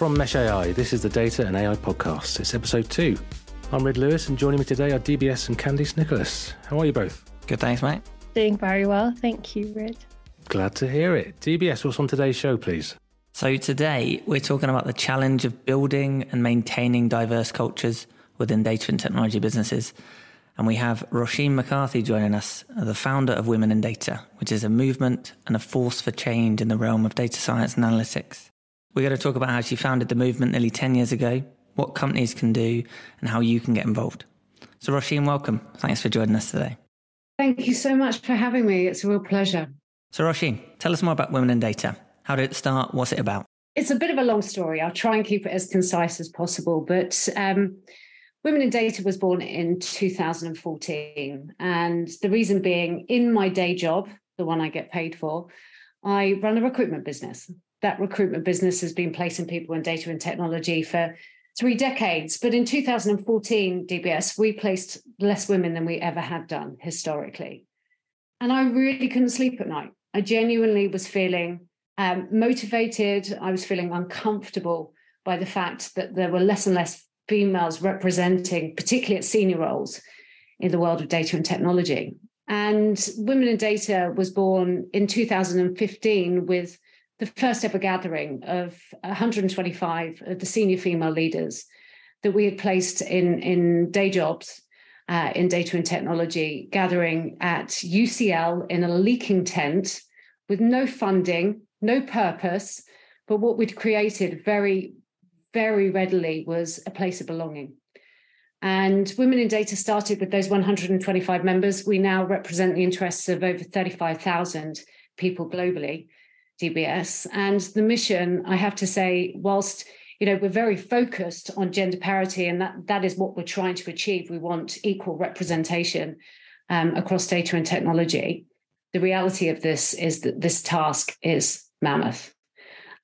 From Mesh AI, this is the Data and AI Podcast. It's episode two. I'm Rhyd Lewis, and joining me today are DBS and Candice Nicholas. How are you both? Good, thanks, mate. Doing very well. Thank you, Rhyd. Glad to hear it. DBS, what's on today's show, please? So, today we're talking about the challenge of building and maintaining diverse cultures within data and technology businesses. And we have Roisin McCarthy joining us, the founder of Women in Data, which is a movement and a force for change in the realm of data science and analytics. We're going to talk about how she founded the movement nearly 10 years ago, what companies can do, and how you can get involved. So, Roisin, welcome. Thanks for joining us today. Thank you so much for having me. It's a real pleasure. So, Roisin, tell us more about Women in Data. How did it start? What's it about? It's a bit of a long story. I'll try and keep it as concise as possible. But um, Women in Data was born in 2014. And the reason being, in my day job, the one I get paid for, I run a recruitment business that recruitment business has been placing people in data and technology for three decades. But in 2014, DBS, we placed less women than we ever had done historically. And I really couldn't sleep at night. I genuinely was feeling um, motivated. I was feeling uncomfortable by the fact that there were less and less females representing, particularly at senior roles in the world of data and technology. And Women in Data was born in 2015 with the first ever gathering of 125 of the senior female leaders that we had placed in, in day jobs uh, in data and technology, gathering at UCL in a leaking tent with no funding, no purpose. But what we'd created very, very readily was a place of belonging. And Women in Data started with those 125 members. We now represent the interests of over 35,000 people globally. DBS. And the mission, I have to say, whilst you know we're very focused on gender parity, and that that is what we're trying to achieve. We want equal representation um, across data and technology. The reality of this is that this task is mammoth.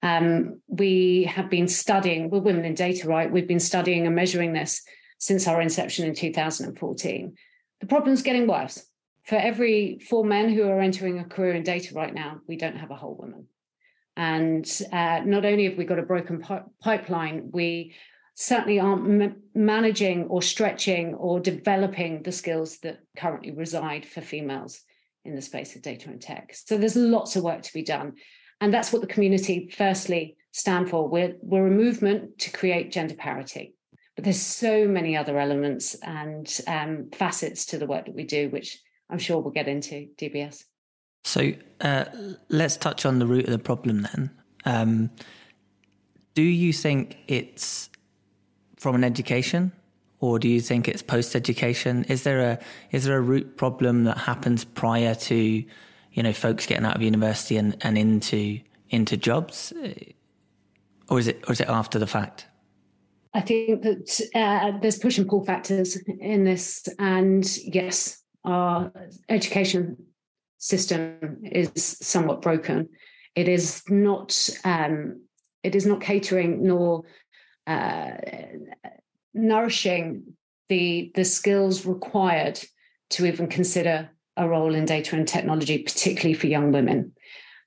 Um, we have been studying, we're women in data, right? We've been studying and measuring this since our inception in 2014. The problem's getting worse for every four men who are entering a career in data right now, we don't have a whole woman. And uh, not only have we got a broken pi- pipeline, we certainly aren't m- managing or stretching or developing the skills that currently reside for females in the space of data and tech. So there's lots of work to be done. And that's what the community firstly stand for. We're, we're a movement to create gender parity. But there's so many other elements and um, facets to the work that we do, which I'm sure we'll get into DBS. So uh, let's touch on the root of the problem then. Um, do you think it's from an education, or do you think it's post-education? Is there a is there a root problem that happens prior to you know folks getting out of university and, and into into jobs, or is it or is it after the fact? I think that uh, there's push and pull factors in this, and yes, our education system is somewhat broken. It is not um, it is not catering nor uh, nourishing the the skills required to even consider a role in data and technology, particularly for young women.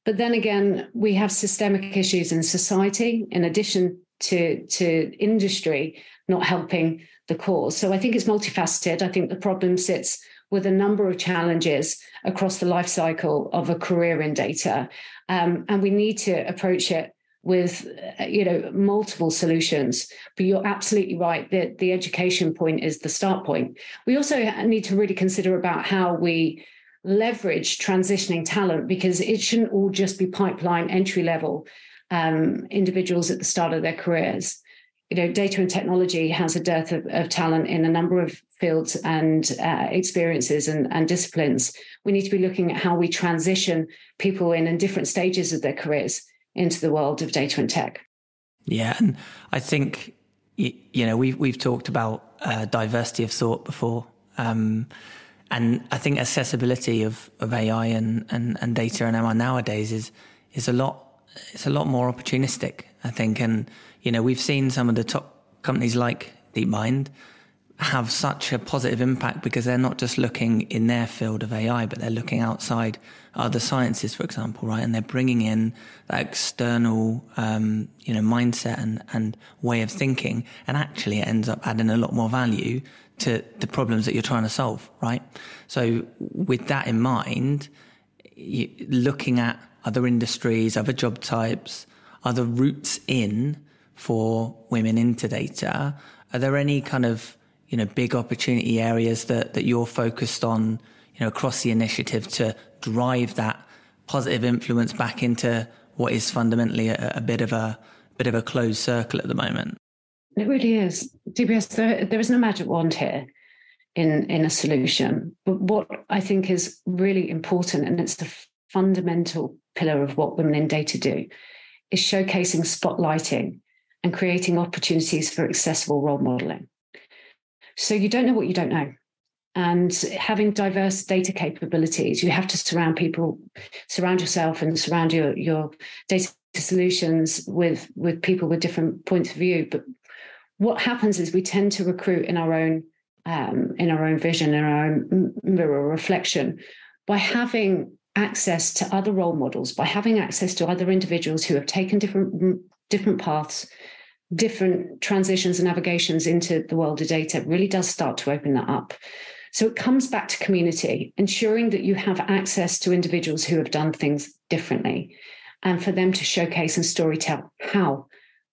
But then again, we have systemic issues in society in addition to, to industry not helping the cause. So I think it's multifaceted. I think the problem sits with a number of challenges across the life cycle of a career in data. Um, and we need to approach it with uh, you know multiple solutions. But you're absolutely right that the education point is the start point. We also need to really consider about how we leverage transitioning talent because it shouldn't all just be pipeline entry level um, individuals at the start of their careers you know, data and technology has a dearth of, of talent in a number of fields and uh, experiences and, and, disciplines. We need to be looking at how we transition people in in different stages of their careers into the world of data and tech. Yeah, and I think you know we've we've talked about uh, diversity of thought before, um, and I think accessibility of, of AI and, and, and data and ML nowadays is is a lot it's a lot more opportunistic. I think, and you know, we've seen some of the top companies like DeepMind have such a positive impact because they're not just looking in their field of AI, but they're looking outside other sciences, for example, right? And they're bringing in that external, um, you know, mindset and, and way of thinking. And actually it ends up adding a lot more value to the problems that you're trying to solve, right? So with that in mind, you, looking at other industries, other job types, other routes in for women into data, are there any kind of you know, big opportunity areas that, that you're focused on, you know, across the initiative to drive that positive influence back into what is fundamentally a, a bit of a bit of a closed circle at the moment? It really is. DBS, there, there is no magic wand here in, in a solution. But what I think is really important, and it's the fundamental pillar of what women in data do, is showcasing, spotlighting, and creating opportunities for accessible role modeling. So you don't know what you don't know. And having diverse data capabilities, you have to surround people, surround yourself and surround your, your data solutions with, with people with different points of view. But what happens is we tend to recruit in our own um, in our own vision, in our own mirror reflection, by having access to other role models, by having access to other individuals who have taken different different paths, different transitions and navigations into the world of data really does start to open that up. So it comes back to community, ensuring that you have access to individuals who have done things differently and for them to showcase and storytell how.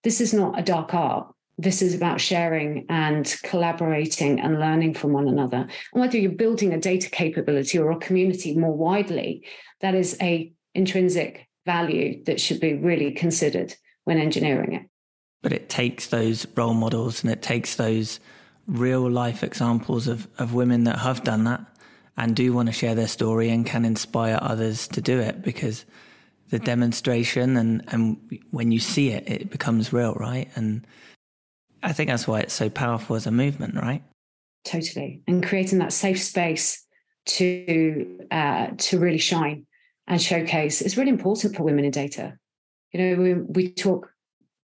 This is not a dark art. This is about sharing and collaborating and learning from one another. And whether you're building a data capability or a community more widely, that is a intrinsic value that should be really considered when engineering it but it takes those role models and it takes those real life examples of, of women that have done that and do want to share their story and can inspire others to do it because the demonstration and, and when you see it, it becomes real, right? And I think that's why it's so powerful as a movement, right? Totally. And creating that safe space to uh, to really shine and showcase is really important for women in data. You know, we, we talk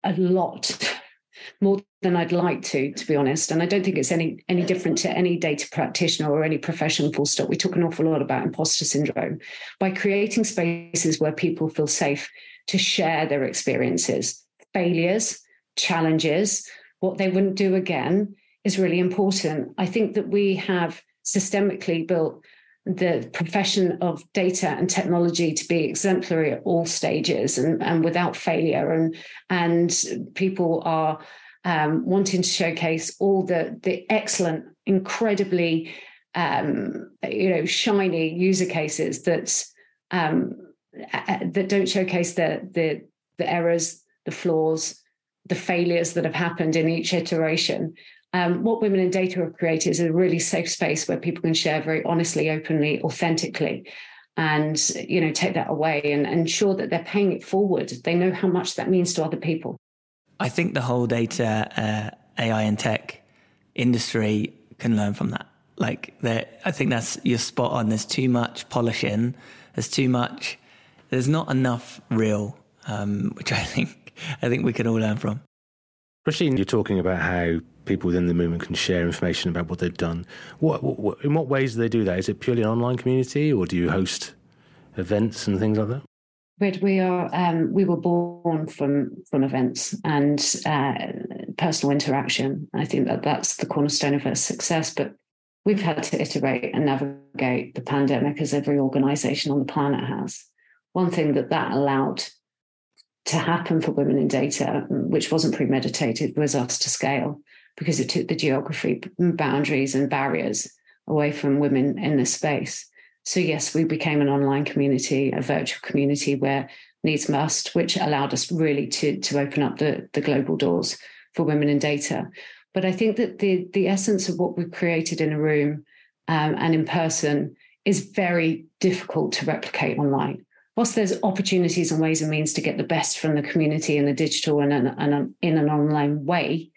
a lot more than I'd like to, to be honest. And I don't think it's any any different to any data practitioner or any profession full stop. We talk an awful lot about imposter syndrome by creating spaces where people feel safe to share their experiences, failures, challenges, what they wouldn't do again is really important. I think that we have systemically built the profession of data and technology to be exemplary at all stages and, and without failure. And and people are um, wanting to showcase all the the excellent incredibly um, you know shiny user cases that um, that don't showcase the the the errors the flaws the failures that have happened in each iteration um, what Women in Data have created is a really safe space where people can share very honestly, openly, authentically, and you know take that away and ensure that they're paying it forward. They know how much that means to other people. I think the whole data, uh, AI, and tech industry can learn from that. Like, I think that's you're spot on. There's too much polishing. There's too much. There's not enough real, um, which I think I think we can all learn from. Roisin, you're talking about how people within the movement can share information about what they've done. What, what, in what ways do they do that? Is it purely an online community, or do you host events and things like that? But we are um, we were born from from events and uh, personal interaction. I think that that's the cornerstone of our success. But we've had to iterate and navigate the pandemic as every organisation on the planet has. One thing that that allowed to happen for women in data, which wasn't premeditated, was us to scale because it took the geography boundaries and barriers away from women in this space. So, yes, we became an online community, a virtual community where needs must, which allowed us really to, to open up the, the global doors for women in data. But I think that the, the essence of what we've created in a room um, and in person is very difficult to replicate online. Whilst there's opportunities and ways and means to get the best from the community in a digital and, an, and in an online way,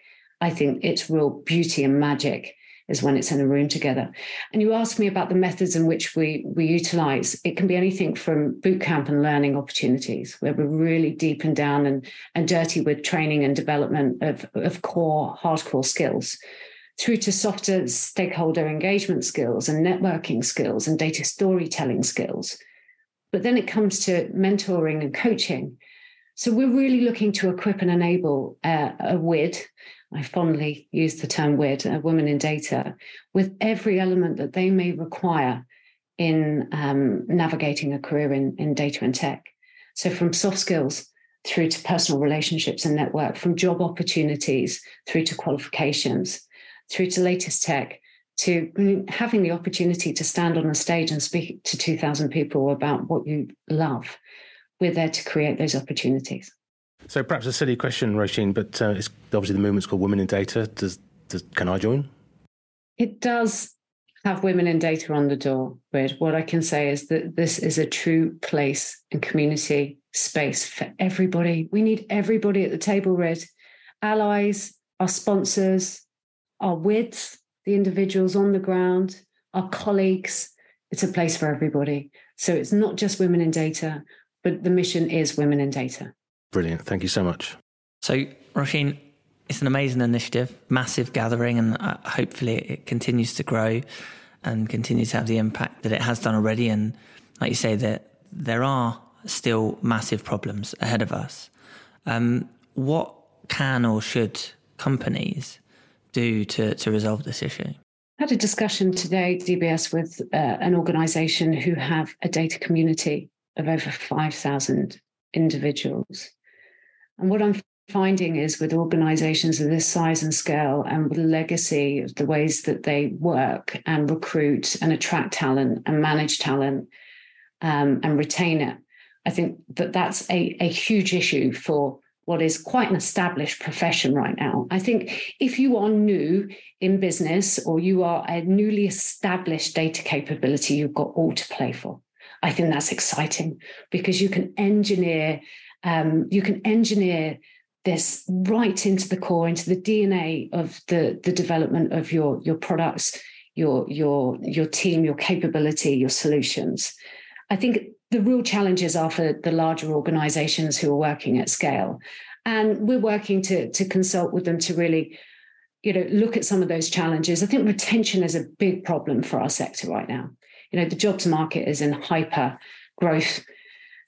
I think its real beauty and magic is when it's in a room together. And you ask me about the methods in which we we utilize. It can be anything from boot camp and learning opportunities, where we're really deep and down and, and dirty with training and development of, of core, hardcore skills, through to softer stakeholder engagement skills and networking skills and data storytelling skills. But then it comes to mentoring and coaching. So we're really looking to equip and enable uh, a WID, I fondly use the term WID, a woman in data, with every element that they may require in um, navigating a career in, in data and tech. So from soft skills through to personal relationships and network, from job opportunities through to qualifications, through to latest tech, to having the opportunity to stand on a stage and speak to 2,000 people about what you love. We're there to create those opportunities. So perhaps a silly question, Roisin, but uh, it's obviously the movement's called Women in Data. Does, does can I join? It does have women in data on the door, Rhyd. What I can say is that this is a true place and community space for everybody. We need everybody at the table, Rhyd. Allies, our sponsors, our WIDs, the individuals on the ground, our colleagues. It's a place for everybody. So it's not just women in data, but the mission is women in data. Brilliant. Thank you so much. So, Roisin, it's an amazing initiative, massive gathering, and uh, hopefully it continues to grow and continues to have the impact that it has done already. And like you say, that there are still massive problems ahead of us. Um, what can or should companies do to, to resolve this issue? I had a discussion today, DBS, with uh, an organization who have a data community of over 5,000 individuals. And what I'm finding is with organizations of this size and scale and with legacy of the ways that they work and recruit and attract talent and manage talent um, and retain it, I think that that's a, a huge issue for what is quite an established profession right now. I think if you are new in business or you are a newly established data capability, you've got all to play for. I think that's exciting because you can engineer, um, you can engineer this right into the core, into the DNA of the, the development of your, your products, your, your, your team, your capability, your solutions. I think the real challenges are for the larger organizations who are working at scale. And we're working to, to consult with them to really, you know, look at some of those challenges. I think retention is a big problem for our sector right now. You know, the jobs market is in hyper growth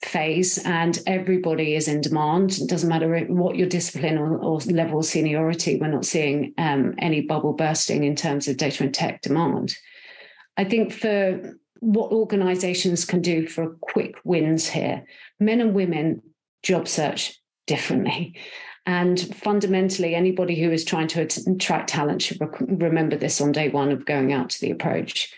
phase and everybody is in demand. It doesn't matter what your discipline or, or level of seniority, we're not seeing um, any bubble bursting in terms of data and tech demand. I think for what organizations can do for quick wins here. Men and women job search differently. And fundamentally, anybody who is trying to attract talent should remember this on day one of going out to the approach.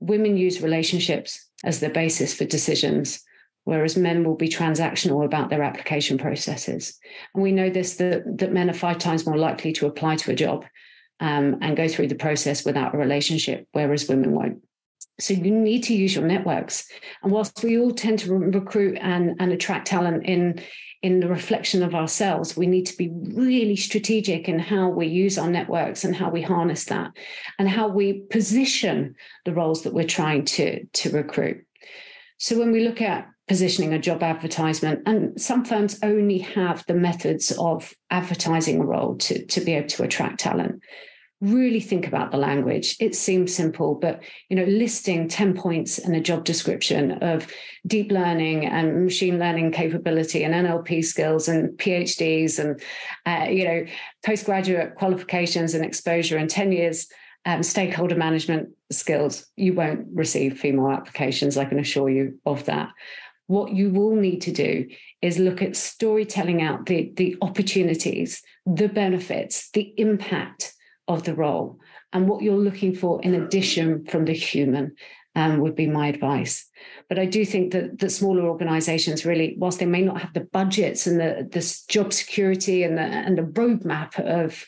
Women use relationships as the basis for decisions, whereas men will be transactional about their application processes. And we know this that, that men are five times more likely to apply to a job um, and go through the process without a relationship, whereas women won't. So you need to use your networks. And whilst we all tend to recruit and, and attract talent in, in the reflection of ourselves, we need to be really strategic in how we use our networks and how we harness that and how we position the roles that we're trying to, to recruit. So when we look at positioning a job advertisement, and some firms only have the methods of advertising a role to, to be able to attract talent really think about the language. It seems simple, but you know, listing 10 points in a job description of deep learning and machine learning capability and NLP skills and PhDs and uh, you know, postgraduate qualifications and exposure and 10 years um, stakeholder management skills, you won't receive female applications. I can assure you of that. What you will need to do is look at storytelling out the, the opportunities, the benefits, the impact of the role and what you're looking for in addition from the human um, would be my advice. But I do think that that smaller organisations really, whilst they may not have the budgets and the this job security and the and the roadmap of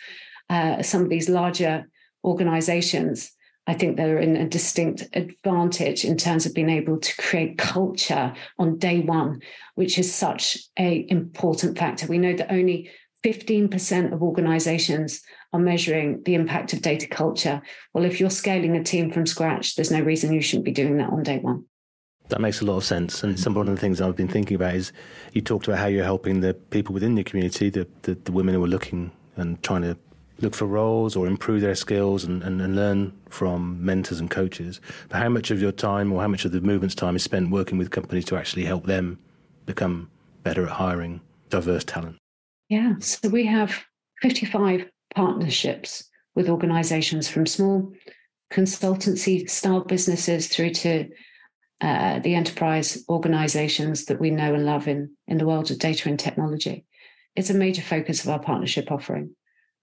uh, some of these larger organisations, I think they're in a distinct advantage in terms of being able to create culture on day one, which is such a important factor. We know that only 15% of organizations are measuring the impact of data culture. Well, if you're scaling a team from scratch, there's no reason you shouldn't be doing that on day one. That makes a lot of sense. And some one of the things I've been thinking about is you talked about how you're helping the people within the community, the, the, the women who are looking and trying to look for roles or improve their skills and, and, and, learn from mentors and coaches. But how much of your time or how much of the movement's time is spent working with companies to actually help them become better at hiring diverse talent? Yeah, so we have 55 partnerships with organizations from small consultancy style businesses through to uh, the enterprise organizations that we know and love in, in the world of data and technology. It's a major focus of our partnership offering.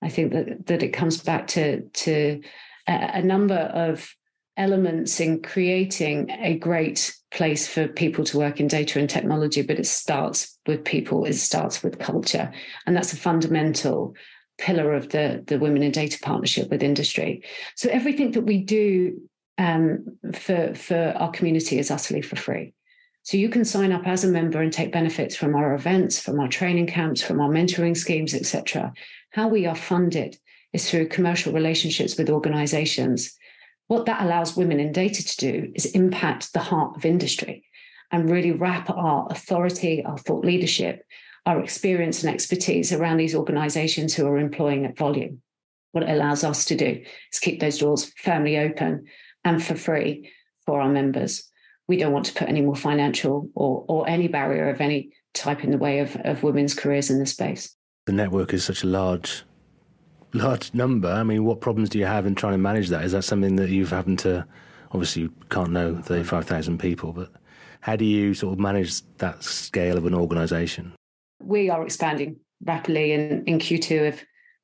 I think that, that it comes back to, to a, a number of elements in creating a great place for people to work in data and technology, but it starts with people, it starts with culture. And that's a fundamental pillar of the, the Women in Data partnership with industry. So everything that we do um, for, for our community is utterly for free. So you can sign up as a member and take benefits from our events, from our training camps, from our mentoring schemes, etc. How we are funded is through commercial relationships with organizations. What that allows women in data to do is impact the heart of industry and really wrap our authority, our thought leadership, our experience and expertise around these organizations who are employing at volume. What it allows us to do is keep those doors firmly open and for free for our members. We don't want to put any more financial or, or any barrier of any type in the way of, of women's careers in the space. The network is such a large large number. I mean, what problems do you have in trying to manage that? Is that something that you've having to obviously you can't know 35,000 people, but how do you sort of manage that scale of an organization? We are expanding rapidly in, in Q2 of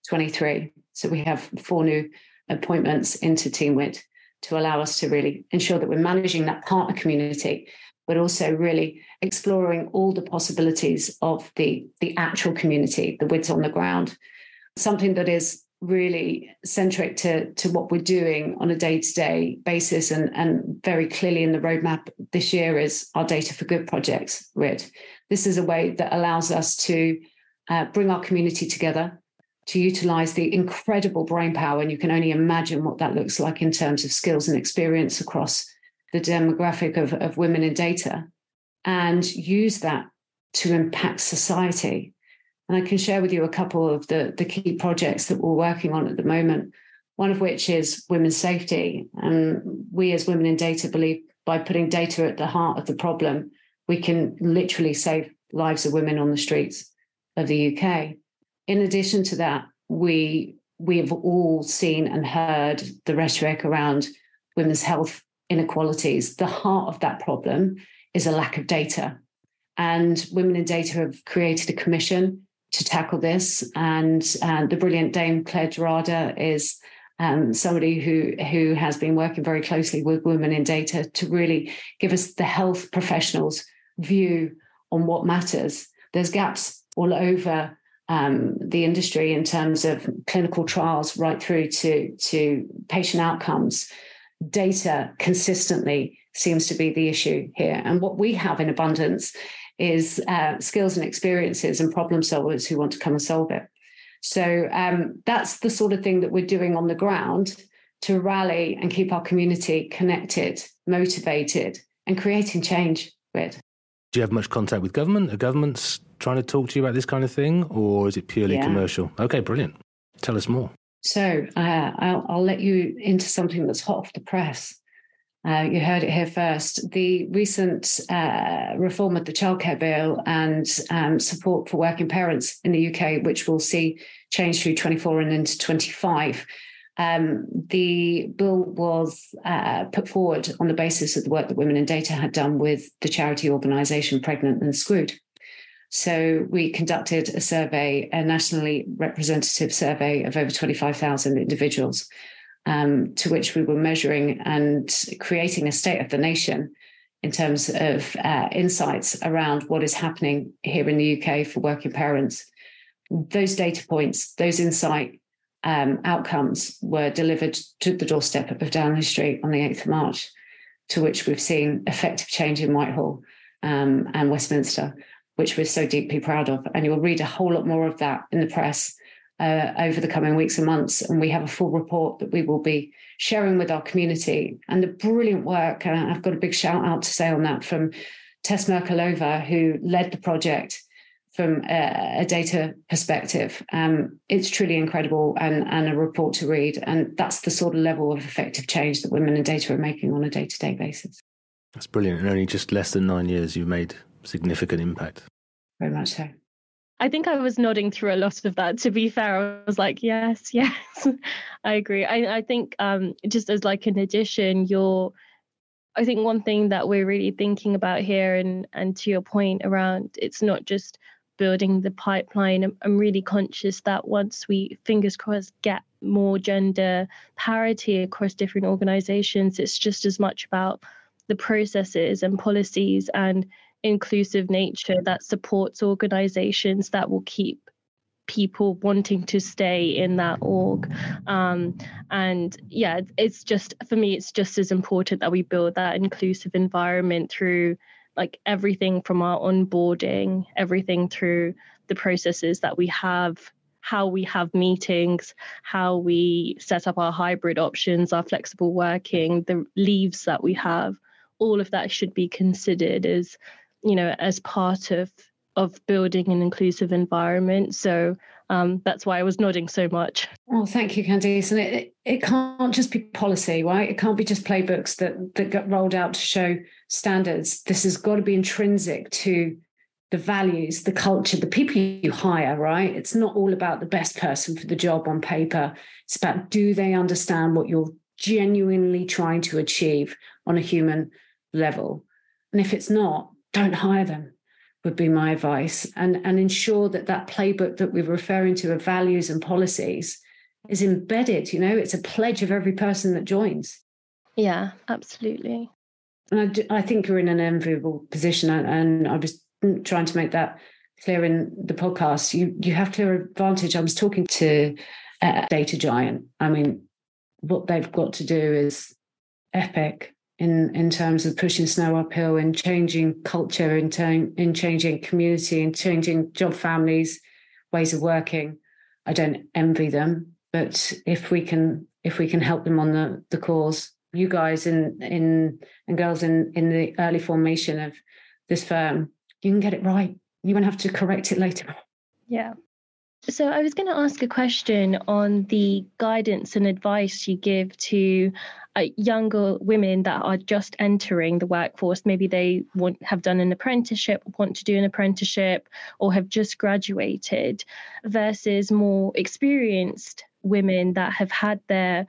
23. So we have four new appointments into Team WID to allow us to really ensure that we're managing that partner community, but also really exploring all the possibilities of the, the actual community, the WIDs on the ground. Something that is really centric to, to what we're doing on a day-to-day basis and, and very clearly in the roadmap this year is our data for good projects Rhyd. This is a way that allows us to uh, bring our community together to utilize the incredible brain power. And you can only imagine what that looks like in terms of skills and experience across the demographic of, of women in data and use that to impact society. And I can share with you a couple of the, the key projects that we're working on at the moment, one of which is women's safety. And we as women in data believe by putting data at the heart of the problem, we can literally save lives of women on the streets of the UK in addition to that, we we have all seen and heard the rhetoric around women's health inequalities. The heart of that problem is a lack of data. And Women in Data have created a commission to tackle this. And uh, the brilliant Dame Claire Gerada is um, somebody who, who has been working very closely with Women in Data to really give us the health professionals' view on what matters. There's gaps all over um, the industry in terms of clinical trials right through to, to patient outcomes, data consistently seems to be the issue here. And what we have in abundance is uh, skills and experiences and problem solvers who want to come and solve it. So um, that's the sort of thing that we're doing on the ground to rally and keep our community connected, motivated, and creating change with. Do you have much contact with government? Are governments trying to talk to you about this kind of thing, or is it purely yeah. commercial? Okay, brilliant. Tell us more. So uh, I'll, I'll, let you into something that's hot off the press. Uh, you heard it here first. The recent uh, reform of the childcare bill and um, support for working parents in the UK, which we'll see change through 24 and into 25. Um, the bill was uh, put forward on the basis of the work that Women in Data had done with the charity organisation Pregnant Then Screwed. So we conducted a survey, a nationally representative survey of over 25,000 individuals, um, to which we were measuring and creating a state of the nation in terms of uh, insights around what is happening here in the UK for working parents. Those data points, those insight um, outcomes were delivered to the doorstep of Downing Street on the 8th of March, to which we've seen effective change in Whitehall um, and Westminster which we're so deeply proud of. And you'll read a whole lot more of that in the press uh, over the coming weeks and months. And we have a full report that we will be sharing with our community. And the brilliant work, and I've got a big shout out to say on that from Tess Merkalova, who led the project from a, a data perspective. Um, it's truly incredible and, and a report to read. And that's the sort of level of effective change that women in data are making on a day to day basis. That's brilliant. In only just less than nine years, you've made significant impact. Very much so. I think I was nodding through a lot of that. To be fair, I was like, yes, yes, I agree. I, I think um, just as like an addition, you're I think one thing that we're really thinking about here, and and to your point around, it's not just building the pipeline. I'm, I'm really conscious that once we, fingers crossed, get more gender parity across different organizations, it's just as much about the processes and policies and inclusive nature that supports organizations that will keep people wanting to stay in that org. Um, and yeah, it's just for me, it's just as important that we build that inclusive environment through like everything from our onboarding, everything through the processes that we have, how we have meetings, how we set up our hybrid options, our flexible working, the leaves that we have, all of that should be considered as, you know, as part of of building an inclusive environment. So um, that's why I was nodding so much. Well, thank you, Candice. And it, it can't just be policy, right? It can't be just playbooks that, that get rolled out to show standards. This has got to be intrinsic to the values, the culture, the people you hire, right? It's not all about the best person for the job on paper. It's about do they understand what you're genuinely trying to achieve on a human level? And if it's not, don't hire them would be my advice. And and ensure that that playbook that we're referring to of values and policies is embedded you know it's a pledge of every person that joins. Yeah absolutely. And i, do, I think you're in an enviable position and, and i was trying to make that clear in the podcast. You you have clear advantage. I was talking to a data giant. I mean what they've got to do is epic in in terms of pushing snow uphill and changing culture in term, in changing community and changing job families ways of working. I don't envy them but if we can if we can help them on the the cause you guys in in and girls in in the early formation of this firm you can get it right. You won't have to correct it later. Yeah. So I was going to ask a question on the guidance and advice you give to uh, younger women that are just entering the workforce. Maybe they want have done an apprenticeship, want to do an apprenticeship, or have just graduated, versus more experienced women that have had their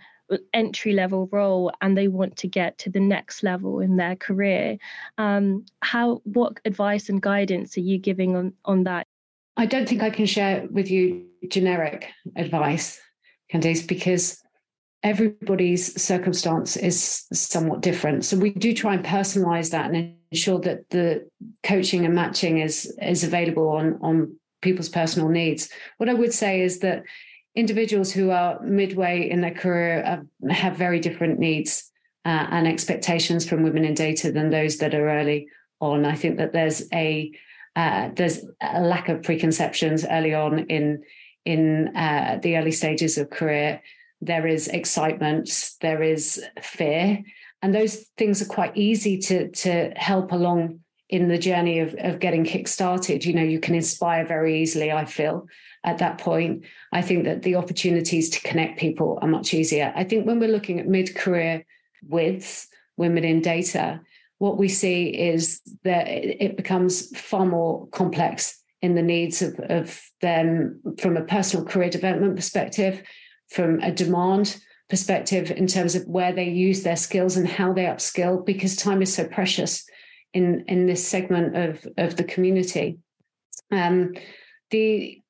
entry level role and they want to get to the next level in their career. Um, how what advice and guidance are you giving on on that? I don't think I can share with you generic advice, Candice, because everybody's circumstance is somewhat different. So we do try and personalize that and ensure that the coaching and matching is is available on on people's personal needs. What I would say is that individuals who are midway in their career have, very different needs uh, and expectations from women in data than those that are early on. I think that there's a uh, there's a lack of preconceptions early on in in uh, the early stages of career there is excitement, there is fear, and those things are quite easy to to help along in the journey of, of getting kick-started. You know, you can inspire very easily, I feel, at that point. I think that the opportunities to connect people are much easier. I think when we're looking at mid-career WIDs, women in data, what we see is that it becomes far more complex in the needs of, of them from a personal career development perspective from a demand perspective in terms of where they use their skills and how they upskill because time is so precious in in this segment of of the community um, the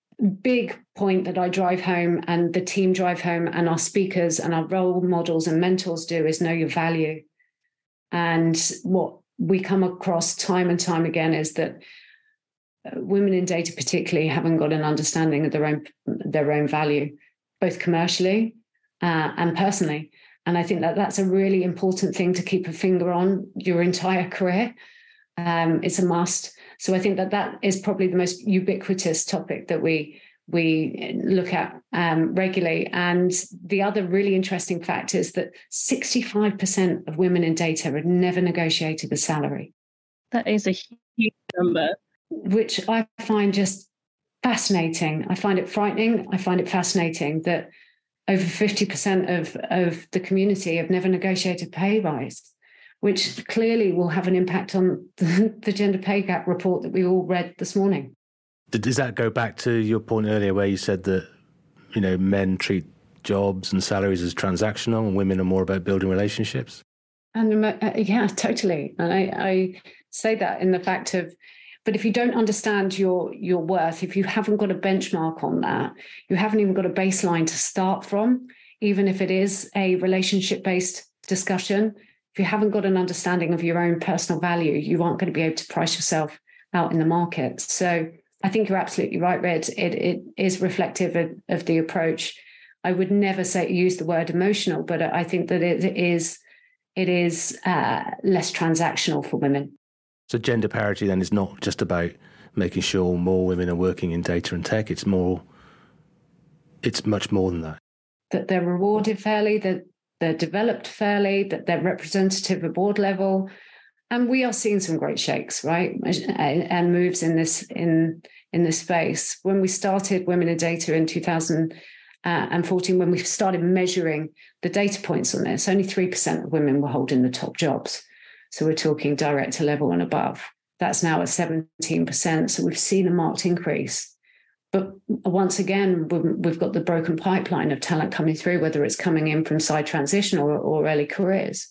big point that I drive home and the team drive home and our speakers and our role models and mentors do is know your value. And what we come across time and time again is that uh, women in data particularly haven't got an understanding of their own their own value both commercially uh, and personally. And I think that that's a really important thing to keep a finger on your entire career. Um, it's a must. So I think that that is probably the most ubiquitous topic that we we look at um, regularly. And the other really interesting fact is that 65% of women in data have never negotiated a salary. That is a huge number. Which I find just fascinating. I find it frightening. I find it fascinating that over 50% of, of the community have never negotiated pay rise, which clearly will have an impact on the, the gender pay gap report that we all read this morning. Does that go back to your point earlier where you said that, you know, men treat jobs and salaries as transactional and women are more about building relationships? And uh, yeah, totally. And I, I say that in the fact of but if you don't understand your your worth, if you haven't got a benchmark on that, you haven't even got a baseline to start from, even if it is a relationship based discussion. If you haven't got an understanding of your own personal value, you aren't going to be able to price yourself out in the market. So I think you're absolutely right, Rhyd. It it is reflective of, of the approach. I would never say use the word emotional, but I think that it is it is uh, less transactional for women. So gender parity then is not just about making sure more women are working in data and tech. It's more, it's much more than that. That they're rewarded fairly, that they're developed fairly, that they're representative at board level. And we are seeing some great shakes, right? And moves in this in in this space. When we started Women in Data in 2014, when we started measuring the data points on this, only 3% of women were holding the top jobs. So we're talking director level and above. That's now at 17%. So we've seen a marked increase. But once again, we've got the broken pipeline of talent coming through, whether it's coming in from side transition or, or early careers.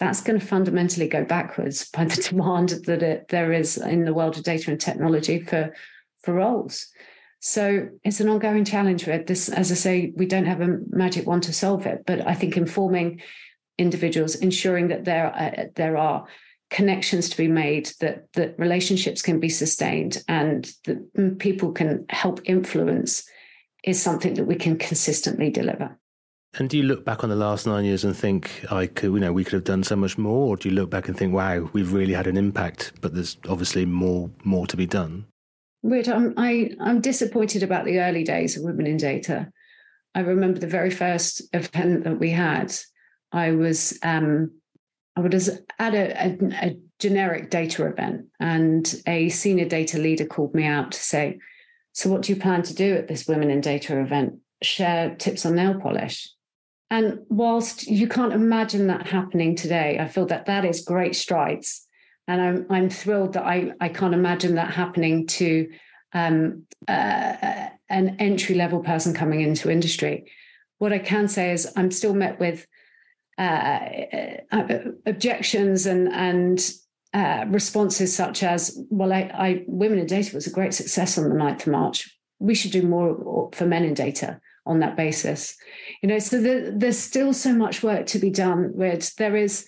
That's going to fundamentally go backwards by the demand that it, there is in the world of data and technology for, for roles. So it's an ongoing challenge. This, as I say, we don't have a magic one to solve it, but I think informing individuals, ensuring that there are, there are connections to be made, that that relationships can be sustained, and that mm, people can help influence, is something that we can consistently deliver. And do you look back on the last nine years and think, I could, you know, we could have done so much more, or do you look back and think, wow, we've really had an impact, but there's obviously more more to be done? Weird. I'm I, I'm disappointed about the early days of Women in Data. I remember the very first event that we had I was um, I was at a, a, a, generic data event, and a senior data leader called me out to say, "So, what do you plan to do at this Women in Data event? Share tips on nail polish." And whilst you can't imagine that happening today, I feel that that is great strides, and I'm I'm thrilled that I I can't imagine that happening to um, uh, an entry level person coming into industry. What I can say is I'm still met with uh, uh, objections and and uh, responses such as, "Well, I, I, Women in Data was a great success on the 9th of March. We should do more for men in data on that basis." You know, so the, there's still so much work to be done. There is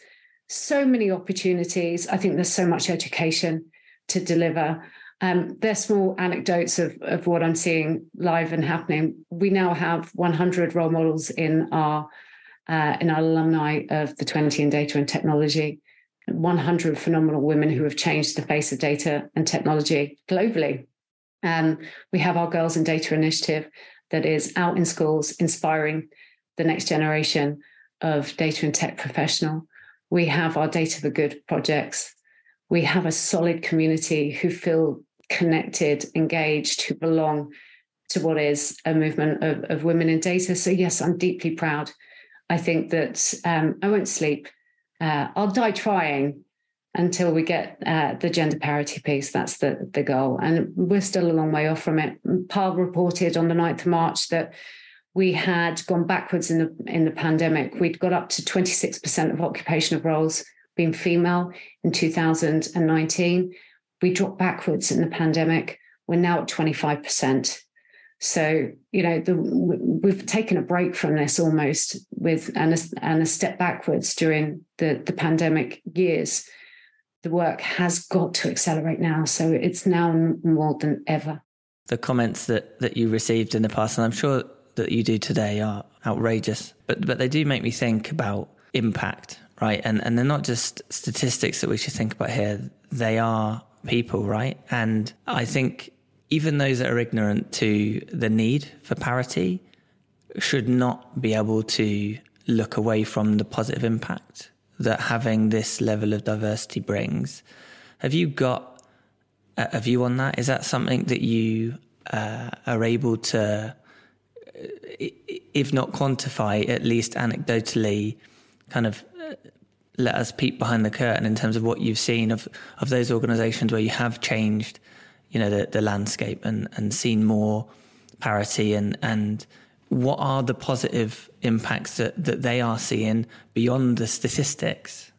so many opportunities. I think there's so much education to deliver. Um, they're small anecdotes of, of what I'm seeing live and happening. We now have 100 role models in our uh, in our alumni of the 20 in data and technology. 100 phenomenal women who have changed the face of data and technology globally. Um, we have our Girls in Data initiative that is out in schools, inspiring the next generation of data and tech professional. We have our Data for Good projects. We have a solid community who feel connected, engaged, who belong to what is a movement of, of women in data. So, yes, I'm deeply proud I think that um, I won't sleep. Uh, I'll die trying until we get uh, the gender parity piece. That's the, the goal. And we're still a long way off from it. PAL reported on the 9th of March that we had gone backwards in the in the pandemic. We'd got up to 26% of occupational roles being female in 2019. We dropped backwards in the pandemic. We're now at 25%. So you know, the, we've taken a break from this almost with and a, and a step backwards during the the pandemic years. The work has got to accelerate now, so it's now more than ever. The comments that that you received in the past, and I'm sure that you do today, are outrageous, but but they do make me think about impact, right? And and they're not just statistics that we should think about here; they are people, right? And I think even those that are ignorant to the need for parity should not be able to look away from the positive impact that having this level of diversity brings. Have you got a view on that? Is that something that you uh, are able to, if not quantify, at least anecdotally, kind of uh, let us peek behind the curtain in terms of what you've seen of of those organisations where you have changed, you know, the, the landscape and and seen more parity and and what are the positive impacts that, that they are seeing beyond the statistics?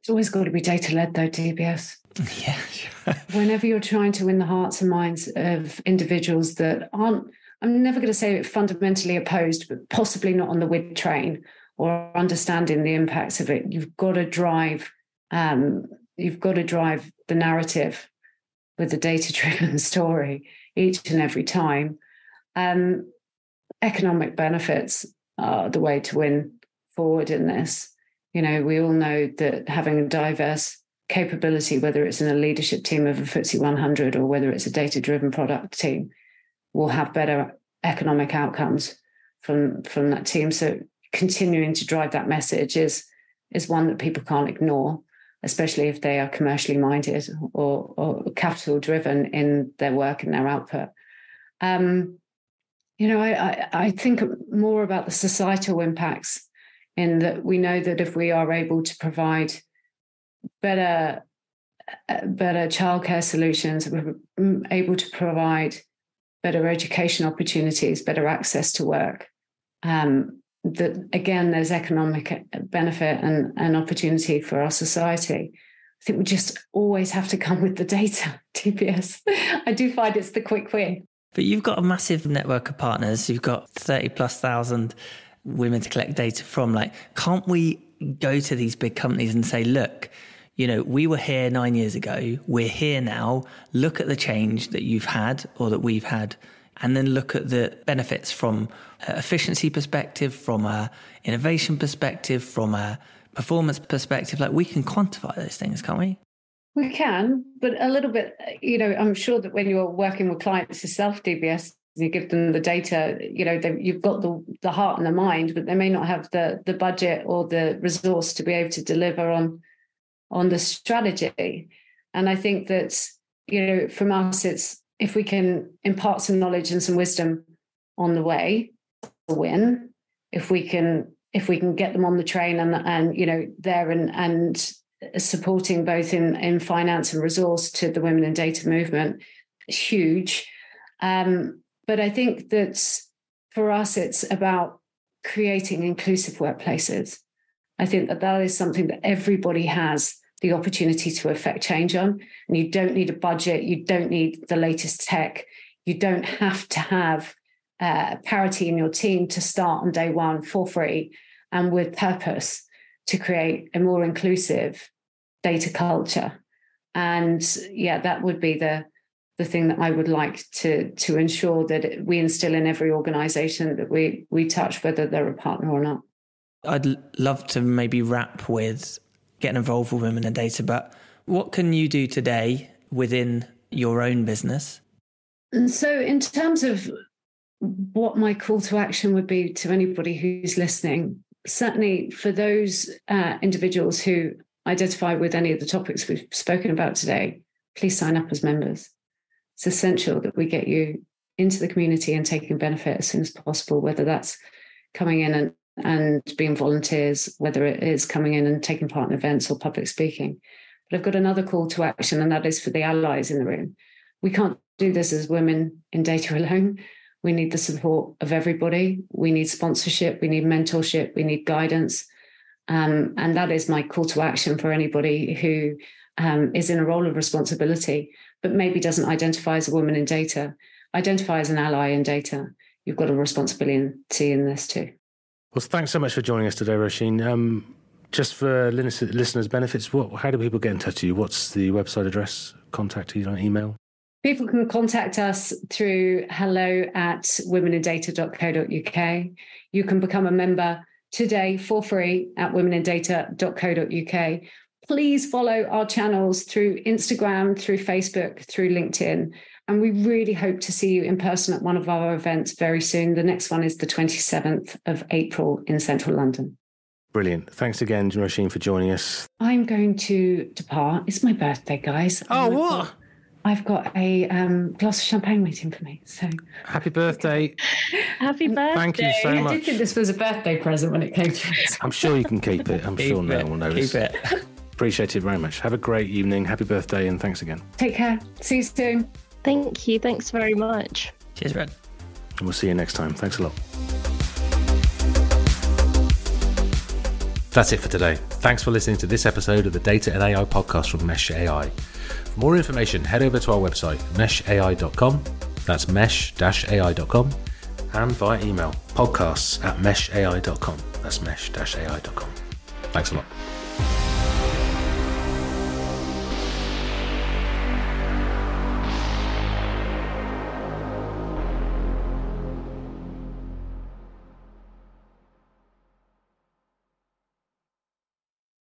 It's always got to be data led, though, DBS. Yeah. Sure. Whenever you're trying to win the hearts and minds of individuals that aren't, I'm never going to say fundamentally opposed, but possibly not on the WID train or understanding the impacts of it, you've got to drive, um, you've got to drive the narrative with the data driven story each and every time. Um, economic benefits are the way to win forward in this. You know, we all know that having a diverse capability, whether it's in a leadership team of a FTSE 100 or whether it's a data driven product team, will have better economic outcomes from from that team. So continuing to drive that message is is one that people can't ignore, especially if they are commercially minded or, or capital driven in their work and their output. Um, you know, I, I, I think more about the societal impacts in that we know that if we are able to provide better uh, better childcare solutions, we're able to provide better education opportunities, better access to work. Um, that again, there's economic uh, benefit and, and opportunity for our society. I think we just always have to come with the data, tps I do find it's the quick win. But you've got a massive network of partners. You've got 30 plus thousand women to collect data from. Like, can't we go to these big companies and say, look, you know, we were here nine years ago. We're here now. Look at the change that you've had or that we've had. And then look at the benefits from efficiency perspective, from a innovation perspective, from a performance perspective. Like we can quantify those things, can't we? We can, but a little bit, you know, I'm sure that when you're working with clients yourself, DBS, you give them the data, you know, you've got the, the heart and the mind, but they may not have the, the budget or the resource to be able to deliver on, on the strategy. And I think that, you know, from us, it's if we can impart some knowledge and some wisdom on the way, a win. If we can, if we can get them on the train and and you know there and and supporting both in, in finance and resource to the women in data movement huge um, but i think that for us it's about creating inclusive workplaces i think that that is something that everybody has the opportunity to affect change on and you don't need a budget you don't need the latest tech you don't have to have uh, parity in your team to start on day one for free and with purpose to create a more inclusive data culture. And yeah, that would be the the thing that I would like to to ensure that we instill in every organization that we we touch, whether they're a partner or not. I'd love to maybe wrap with getting involved with women in data, but what can you do today within your own business? And so, in terms of what my call to action would be to anybody who's listening, certainly for those uh, individuals who identify with any of the topics we've spoken about today, please sign up as members. It's essential that we get you into the community and taking benefit as soon as possible, whether that's coming in and, and being volunteers, whether it is coming in and taking part in events or public speaking. But I've got another call to action, and that is for the allies in the room. We can't do this as women in data alone. We need the support of everybody. We need sponsorship. We need mentorship. We need guidance. Um, and that is my call to action for anybody who um, is in a role of responsibility, but maybe doesn't identify as a woman in data, identify as an ally in data. You've got a responsibility in this too. Well, thanks so much for joining us today, Roisin. Um, just for listeners' benefits, what, how do people get in touch with you? What's the website address, contact you, email? People can contact us through hello at womenindata.co.uk. You can become a member today for free at womenindata.co.uk. Please follow our channels through Instagram, through Facebook, through LinkedIn. And we really hope to see you in person at one of our events very soon. The next one is the 27th of April in central London. Brilliant. Thanks again, Roisin, for joining us. I'm going to depart. It's my birthday, guys. Oh, what? I've got a um, glass of champagne waiting for me. So happy birthday! Happy birthday! Thank you so much. I did think this was a birthday present when it came to it. I'm sure you can keep it. I'm Keep sure no one will notice. Keep it. Appreciate it very much. Have a great evening. Happy birthday, and thanks again. Take care. See you soon. Thank you. Thanks very much. Cheers, Rhyd. And we'll see you next time. Thanks a lot. That's it for today. Thanks for listening to this episode of the Data and AI podcast from Mesh AI. For more information, head over to our website, meshai.com. That's mesh-ai.com. And via email, podcasts at meshai.com. That's mesh-ai.com. Thanks a lot.